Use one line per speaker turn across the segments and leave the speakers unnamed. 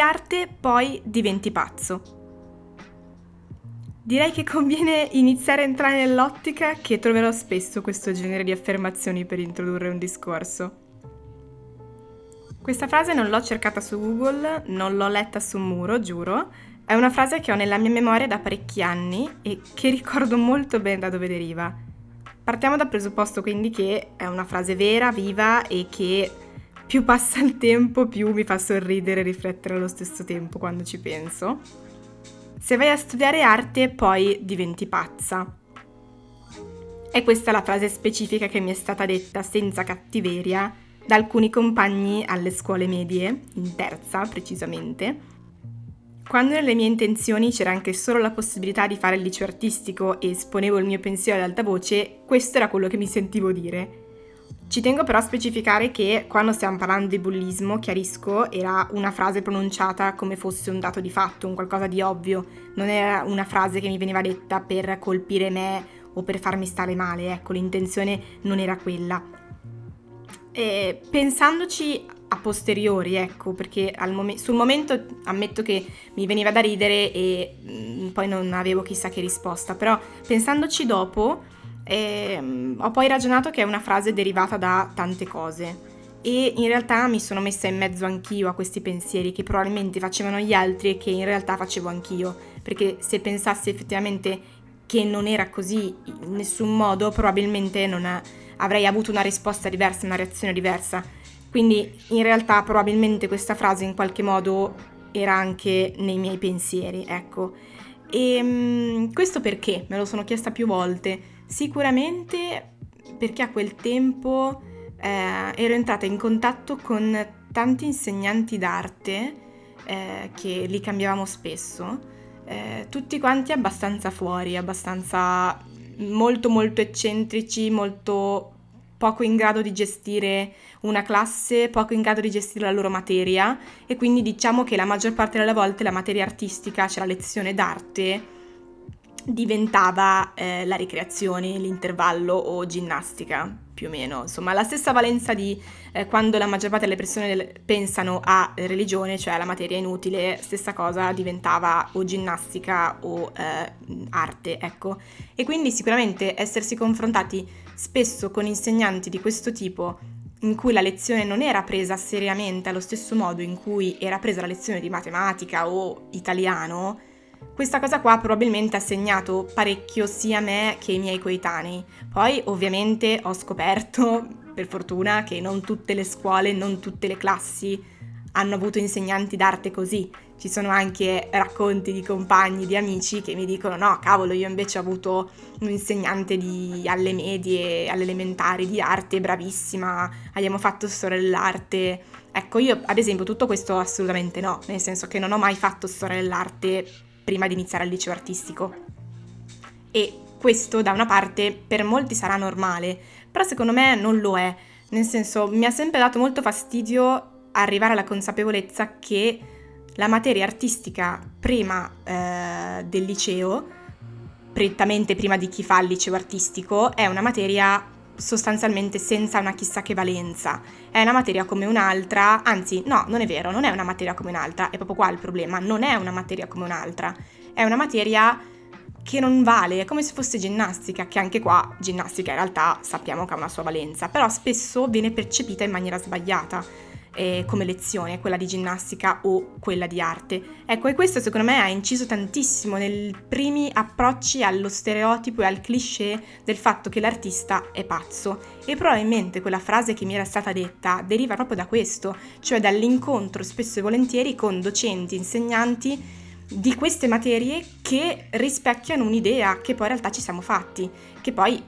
Arte, poi diventi pazzo. Direi che conviene iniziare a entrare nell'ottica che troverò spesso questo genere di affermazioni per introdurre un discorso. Questa frase non l'ho cercata su Google, non l'ho letta su un muro, giuro. È una frase che ho nella mia memoria da parecchi anni e che ricordo molto bene da dove deriva. Partiamo dal presupposto quindi che è una frase vera, viva e che più passa il tempo più mi fa sorridere e riflettere allo stesso tempo quando ci penso. Se vai a studiare arte poi diventi pazza. E questa è la frase specifica che mi è stata detta senza cattiveria da alcuni compagni alle scuole medie, in terza precisamente, quando nelle mie intenzioni c'era anche solo la possibilità di fare il liceo artistico e esponevo il mio pensiero ad alta voce, questo era quello che mi sentivo dire. Ci tengo però a specificare che quando stiamo parlando di bullismo, chiarisco, era una frase pronunciata come fosse un dato di fatto, un qualcosa di ovvio, non era una frase che mi veniva detta per colpire me o per farmi stare male, ecco, l'intenzione non era quella. E pensandoci a posteriori, ecco, perché mom- sul momento ammetto che mi veniva da ridere e mh, mm, poi non avevo chissà che risposta, però pensandoci dopo eh, ho poi ragionato che è una frase derivata da tante cose e in realtà mi sono messa in mezzo anch'io a questi pensieri che probabilmente facevano gli altri e che in realtà facevo anch'io, perché se pensassi effettivamente che non era così in nessun modo, probabilmente non, è, avrei avuto una risposta diversa, una reazione diversa. Quindi in realtà probabilmente questa frase in qualche modo era anche nei miei pensieri, ecco. E um, questo perché? Me lo sono chiesta più volte. Sicuramente perché a quel tempo eh, ero entrata in contatto con tanti insegnanti d'arte eh, che li cambiavamo spesso, eh, tutti quanti abbastanza fuori, abbastanza molto molto eccentrici, molto poco in grado di gestire una classe, poco in grado di gestire la loro materia. E quindi diciamo che la maggior parte delle volte la materia artistica, cioè la lezione d'arte, diventava eh, la ricreazione, l'intervallo o ginnastica, più o meno. Insomma, la stessa valenza di eh, quando la maggior parte delle persone pensano a religione, cioè alla materia inutile, stessa cosa diventava o ginnastica o eh, arte, ecco. E quindi sicuramente essersi confrontati spesso con insegnanti di questo tipo in cui la lezione non era presa seriamente allo stesso modo in cui era presa la lezione di matematica o italiano, questa cosa qua probabilmente ha segnato parecchio sia me che i miei coetanei. Poi ovviamente ho scoperto, per fortuna, che non tutte le scuole, non tutte le classi hanno avuto insegnanti d'arte così. Ci sono anche racconti di compagni, di amici che mi dicono no, cavolo, io invece ho avuto un insegnante di, alle medie, alle elementari di arte, bravissima, abbiamo fatto storia dell'arte. Ecco, io ad esempio tutto questo assolutamente no, nel senso che non ho mai fatto storia dell'arte prima di iniziare al liceo artistico. E questo da una parte per molti sarà normale, però secondo me non lo è. Nel senso, mi ha sempre dato molto fastidio arrivare alla consapevolezza che la materia artistica prima eh, del liceo, prettamente prima di chi fa il liceo artistico, è una materia sostanzialmente senza una chissà che valenza. È una materia come un'altra, anzi no, non è vero, non è una materia come un'altra, è proprio qua il problema, non è una materia come un'altra, è una materia che non vale, è come se fosse ginnastica, che anche qua ginnastica in realtà sappiamo che ha una sua valenza, però spesso viene percepita in maniera sbagliata eh, come lezione, quella di ginnastica o quella di arte. Ecco, e questo secondo me ha inciso tantissimo nei primi approcci allo stereotipo e al cliché del fatto che l'artista è pazzo. E probabilmente quella frase che mi era stata detta deriva proprio da questo, cioè dall'incontro spesso e volentieri con docenti, insegnanti di queste materie che rispecchiano un'idea che poi in realtà ci siamo fatti, che poi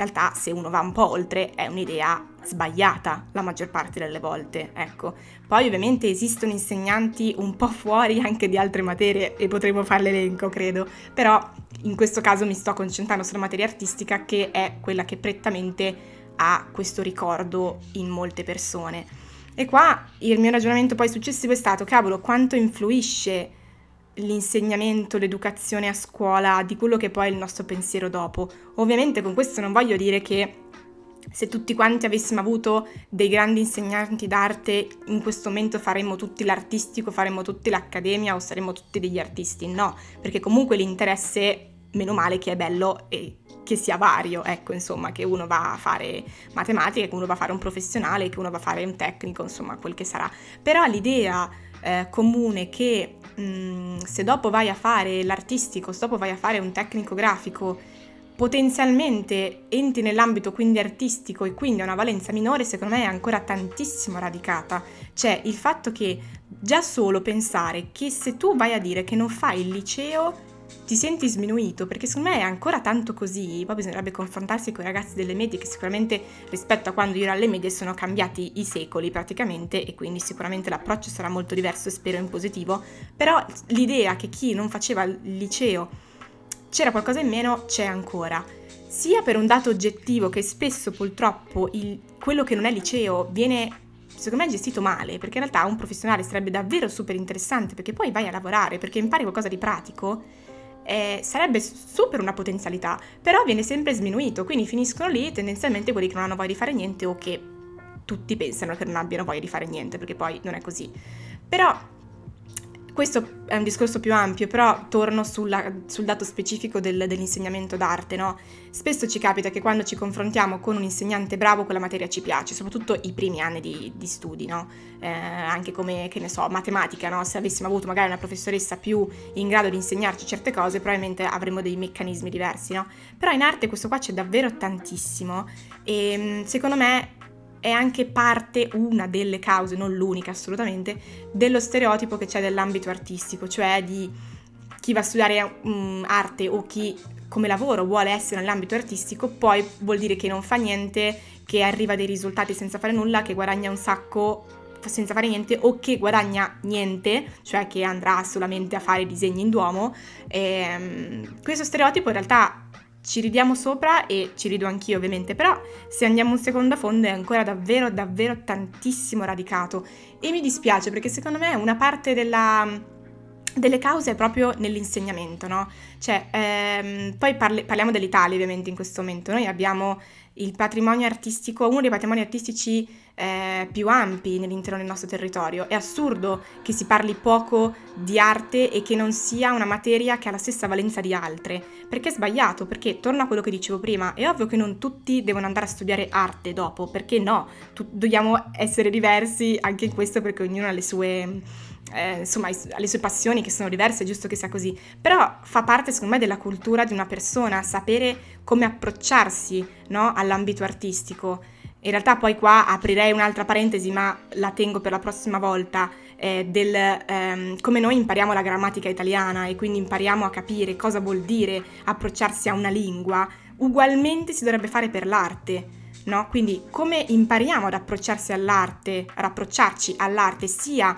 realtà se uno va un po' oltre è un'idea sbagliata la maggior parte delle volte, ecco. Poi ovviamente esistono insegnanti un po' fuori anche di altre materie e potremo fare l'elenco, credo, però in questo caso mi sto concentrando sulla materia artistica che è quella che prettamente ha questo ricordo in molte persone. E qua il mio ragionamento poi successivo è stato, cavolo, quanto influisce l'insegnamento, l'educazione a scuola di quello che poi è il nostro pensiero dopo. Ovviamente con questo non voglio dire che se tutti quanti avessimo avuto dei grandi insegnanti d'arte, in questo momento faremmo tutti l'artistico, faremmo tutti l'accademia o saremmo tutti degli artisti? No, perché comunque l'interesse, meno male che è bello e che sia vario, ecco, insomma, che uno va a fare matematica, che uno va a fare un professionale, che uno va a fare un tecnico, insomma, quel che sarà. Però l'idea eh, comune che mm, se dopo vai a fare l'artistico, se dopo vai a fare un tecnico grafico, potenzialmente entri nell'ambito quindi artistico e quindi ha una valenza minore, secondo me è ancora tantissimo radicata. Cioè il fatto che già solo pensare che se tu vai a dire che non fai il liceo ti senti sminuito, perché secondo me è ancora tanto così, poi bisognerebbe confrontarsi con i ragazzi delle medie che sicuramente rispetto a quando io ero alle medie sono cambiati i secoli praticamente e quindi sicuramente l'approccio sarà molto diverso e spero in positivo, però l'idea che chi non faceva il liceo c'era qualcosa in meno, c'è ancora. Sia per un dato oggettivo che spesso purtroppo il, quello che non è liceo viene secondo me gestito male, perché in realtà un professionale sarebbe davvero super interessante, perché poi vai a lavorare, perché impari qualcosa di pratico, eh, sarebbe super una potenzialità, però viene sempre sminuito, quindi finiscono lì tendenzialmente quelli che non hanno voglia di fare niente o che tutti pensano che non abbiano voglia di fare niente, perché poi non è così. Però questo è un discorso più ampio, però torno sulla, sul dato specifico del, dell'insegnamento d'arte, no? Spesso ci capita che quando ci confrontiamo con un insegnante bravo quella materia ci piace, soprattutto i primi anni di, di studi, no? Eh, anche come, che ne so, matematica, no? Se avessimo avuto magari una professoressa più in grado di insegnarci certe cose, probabilmente avremmo dei meccanismi diversi, no? Però in arte questo qua c'è davvero tantissimo e secondo me è anche parte, una delle cause, non l'unica assolutamente, dello stereotipo che c'è dell'ambito artistico, cioè di chi va a studiare um, arte o chi come lavoro vuole essere nell'ambito artistico, poi vuol dire che non fa niente, che arriva a dei risultati senza fare nulla, che guadagna un sacco senza fare niente o che guadagna niente, cioè che andrà solamente a fare disegni in Duomo. E, um, questo stereotipo in realtà ci ridiamo sopra e ci rido anch'io ovviamente, però se andiamo un secondo a fondo è ancora davvero davvero tantissimo radicato e mi dispiace perché secondo me una parte della, delle cause è proprio nell'insegnamento, no? Cioè, ehm, poi parli, parliamo dell'Italia ovviamente in questo momento, noi abbiamo il patrimonio artistico, uno dei patrimoni artistici eh, più ampi all'interno del nostro territorio. È assurdo che si parli poco di arte e che non sia una materia che ha la stessa valenza di altre, perché è sbagliato, perché torno a quello che dicevo prima, è ovvio che non tutti devono andare a studiare arte dopo, perché no, tu, dobbiamo essere diversi anche in questo perché ognuno ha le sue eh, insomma, le sue passioni che sono diverse, è giusto che sia così, però fa parte secondo me della cultura di una persona, sapere come approcciarsi no, all'ambito artistico. In realtà poi qua aprirei un'altra parentesi, ma la tengo per la prossima volta, eh, del ehm, come noi impariamo la grammatica italiana e quindi impariamo a capire cosa vuol dire approcciarsi a una lingua, ugualmente si dovrebbe fare per l'arte. No? Quindi come impariamo ad approcciarsi all'arte, ad approcciarci all'arte sia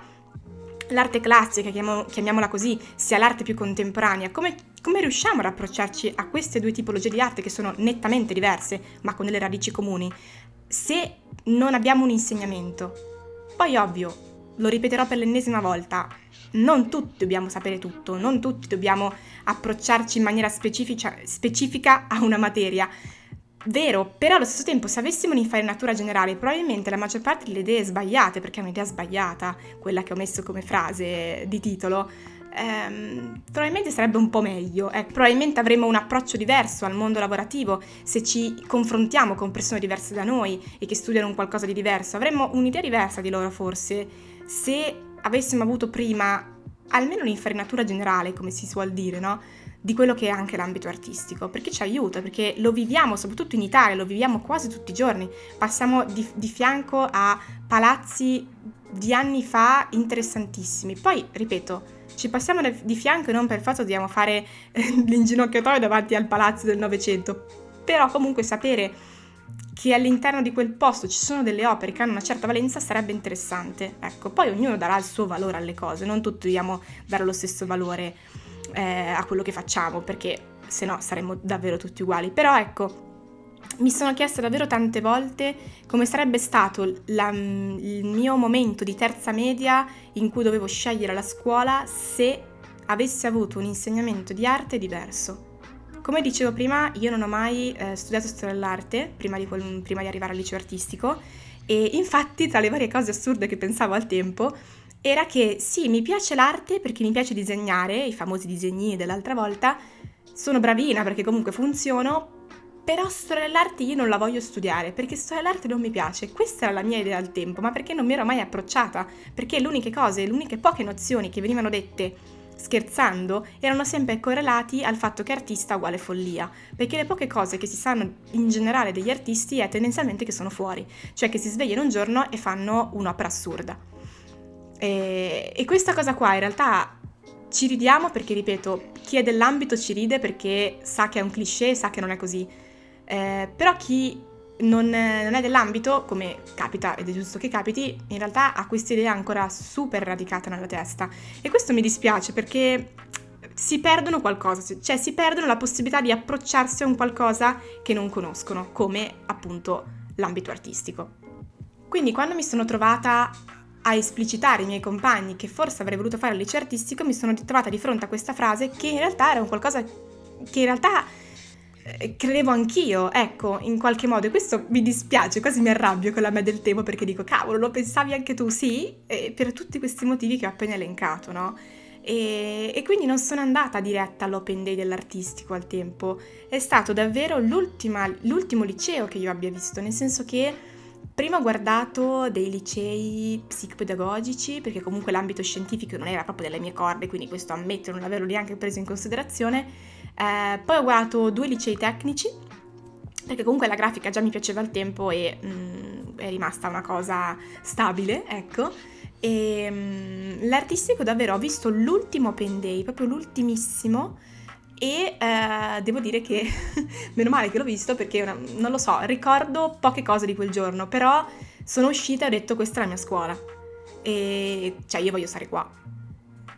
l'arte classica, chiamiamola così, sia l'arte più contemporanea, come, come, riusciamo ad approcciarci a queste due tipologie di arte che sono nettamente diverse, ma con delle radici comuni, se non abbiamo un insegnamento? Poi ovvio, lo ripeterò per l'ennesima volta, non tutti dobbiamo sapere tutto, non tutti dobbiamo approcciarci in maniera specifica, specifica a una materia, Vero, però allo stesso tempo se avessimo un'infarinatura generale probabilmente la maggior parte delle idee sbagliate, perché è un'idea sbagliata, quella che ho messo come frase di titolo, ehm, probabilmente sarebbe un po' meglio. Eh, probabilmente avremmo un approccio diverso al mondo lavorativo se ci confrontiamo con persone diverse da noi e che studiano un qualcosa di diverso. Avremmo un'idea diversa di loro forse se avessimo avuto prima almeno un'infarinatura generale, come si suol dire, no? Di quello che è anche l'ambito artistico, perché ci aiuta, perché lo viviamo, soprattutto in Italia, lo viviamo quasi tutti i giorni, passiamo di, di fianco a palazzi di anni fa interessantissimi. Poi, ripeto, ci passiamo di fianco e non per forza dobbiamo fare eh, l'inginocchiatoio davanti al palazzo del Novecento, però comunque sapere che all'interno di quel posto ci sono delle opere che hanno una certa valenza sarebbe interessante. Ecco, poi ognuno darà il suo valore alle cose, non tutti dobbiamo dare lo stesso valore eh, a quello che facciamo, perché se no saremmo davvero tutti uguali. Però ecco, mi sono chiesta davvero tante volte come sarebbe stato la, il mio momento di terza media in cui dovevo scegliere la scuola se avessi avuto un insegnamento di arte diverso. come dicevo prima, io non ho mai eh, studiato storia dell'arte prima di, prima di arrivare al liceo artistico e infatti tra le varie cose assurde che pensavo al tempo era che sì, mi piace l'arte perché mi piace disegnare, i famosi disegnini dell'altra volta, sono bravina perché comunque funziono, però storia dell'arte io non la voglio studiare perché storia dell'arte non mi piace. Questa era la mia idea al tempo, ma perché non mi ero mai approcciata? Perché le uniche cose, le uniche poche nozioni che venivano dette scherzando erano sempre correlati al fatto che artista uguale follia, perché le poche cose che si sanno in generale degli artisti è tendenzialmente che sono fuori, cioè che si svegliano un giorno e fanno un'opera assurda. E, e questa cosa qua in realtà ci ridiamo perché, ripeto, chi è dell'ambito ci ride perché sa che è un cliché, sa che non è così. Eh, però chi non, non, è dell'ambito, come capita ed è giusto che capiti, in realtà ha questa idea ancora super radicata nella testa. E questo mi dispiace perché si perdono qualcosa, cioè si perdono la possibilità di approcciarsi a un qualcosa che non conoscono, come appunto l'ambito artistico. Quindi quando mi sono trovata a esplicitare ai miei compagni che forse avrei voluto fare il liceo artistico, mi sono trovata di fronte a questa frase che in realtà era un qualcosa che in realtà eh, credevo anch'io, ecco, in qualche modo. E questo mi dispiace, quasi mi arrabbio con la me del tempo perché dico, cavolo, lo pensavi anche tu? Sì, e per tutti questi motivi che ho appena elencato, no? E, e, quindi non sono andata diretta all'Open Day dell'artistico al tempo. È stato davvero l'ultimo liceo che io abbia visto, nel senso che Prima ho guardato dei licei psicopedagogici, perché comunque l'ambito scientifico non era proprio delle mie corde, quindi questo ammetto non l'avevo neanche preso in considerazione. Eh, poi ho guardato due licei tecnici, perché comunque la grafica già mi piaceva al tempo e mh, mm, è rimasta una cosa stabile, ecco. E mh, mm, l'artistico davvero ho visto l'ultimo open day, proprio l'ultimissimo, e eh, devo dire che meno male che l'ho visto perché una, non lo so, ricordo poche cose di quel giorno, però sono uscita e ho detto questa è la mia scuola e cioè io voglio stare qua.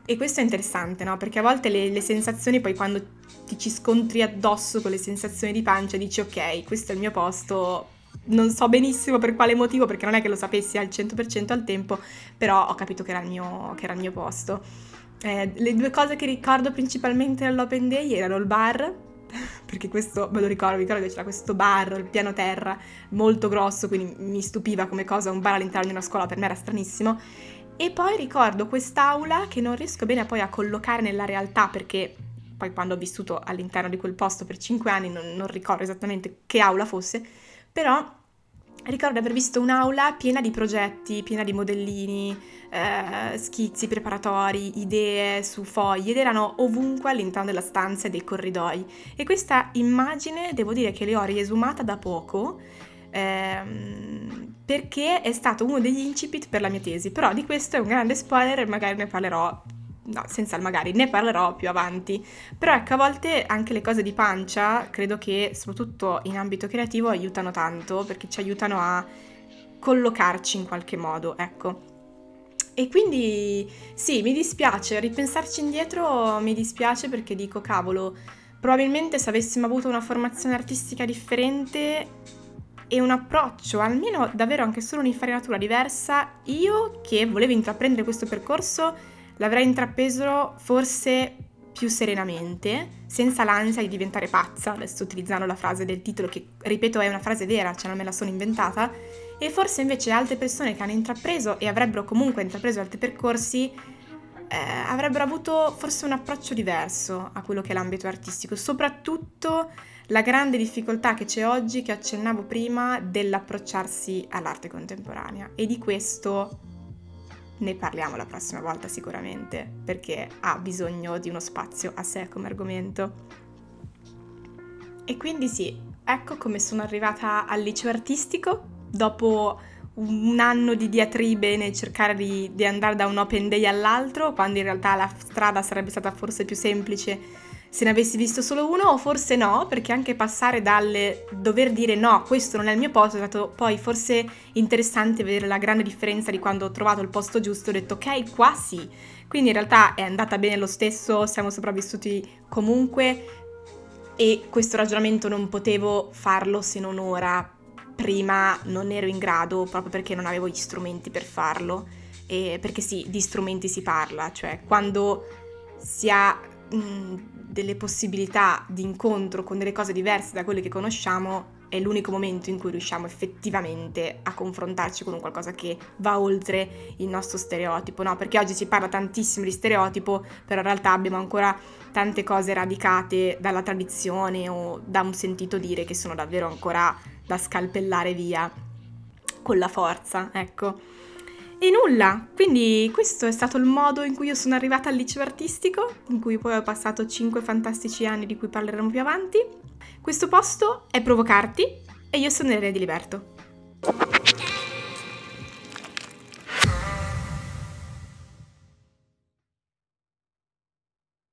E questo è interessante, no? Perché a volte le, le sensazioni, poi quando ti ci scontri addosso con le sensazioni di pancia, dici ok, questo è il mio posto, non so benissimo per quale motivo, perché non è che lo sapessi al 100% al tempo, però ho capito che era il mio, che era il mio posto. Eh, le due cose che ricordo principalmente nell'Open Day erano il bar, perché questo me lo ricordo, mi ricordo che c'era questo bar, il piano terra, molto grosso, quindi mi stupiva come cosa un bar all'interno di una scuola, per me era stranissimo. E poi ricordo quest'aula che non riesco bene poi a collocare nella realtà perché poi quando ho vissuto all'interno di quel posto per 5 anni non, non ricordo esattamente che aula fosse, però ricordo di aver visto un'aula piena di progetti, piena di modellini, eh, schizzi preparatori, idee su fogli ed erano ovunque all'interno della stanza e dei corridoi. E questa immagine devo dire che le ho riesumata da poco ehm, perché è stato uno degli incipit per la mia tesi, però di questo è un grande spoiler e magari ne parlerò no, senza il magari, ne parlerò più avanti. Però ecco, a volte anche le cose di pancia, credo che soprattutto in ambito creativo aiutano tanto, perché ci aiutano a collocarci in qualche modo, ecco. E quindi sì, mi dispiace, ripensarci indietro mi dispiace perché dico, cavolo, probabilmente se avessimo avuto una formazione artistica differente e un approccio, almeno davvero anche solo un'infarinatura diversa, io che volevo intraprendere questo percorso l'avrei intrapreso forse più serenamente, senza l'ansia di diventare pazza, adesso utilizzando la frase del titolo che, ripeto, è una frase vera, cioè non me la sono inventata, e forse invece altre persone che hanno intrapreso e avrebbero comunque intrapreso altri percorsi eh, avrebbero avuto forse un approccio diverso a quello che è l'ambito artistico, soprattutto la grande difficoltà che c'è oggi, che accennavo prima, dell'approcciarsi all'arte contemporanea. E di questo ne parliamo la prossima volta sicuramente, perché ha bisogno di uno spazio a sé come argomento. E quindi sì, ecco come sono arrivata al liceo artistico, dopo un anno di diatribe nel cercare di, di andare da un open day all'altro, quando in realtà la strada sarebbe stata forse più semplice se ne avessi visto solo uno o forse no, perché anche passare dal dover dire no, questo non è il mio posto, è stato poi forse interessante vedere la grande differenza di quando ho trovato il posto giusto ho detto ok, qua sì. Quindi in realtà è andata bene lo stesso, siamo sopravvissuti comunque e questo ragionamento non potevo farlo se non ora. Prima non ero in grado proprio perché non avevo gli strumenti per farlo. E perché sì, di strumenti si parla, cioè quando si ha delle possibilità di incontro con delle cose diverse da quelle che conosciamo è l'unico momento in cui riusciamo effettivamente a confrontarci con un qualcosa che va oltre il nostro stereotipo, no? Perché oggi si parla tantissimo di stereotipo, però in realtà abbiamo ancora tante cose radicate dalla tradizione o da un sentito dire che sono davvero ancora da scalpellare via con la forza, ecco. E nulla, quindi questo è stato il modo in cui io sono arrivata al liceo artistico, in cui poi ho passato 5 fantastici anni di cui parleremo più avanti. Questo posto è provocarti e io sono Irene di Liberto.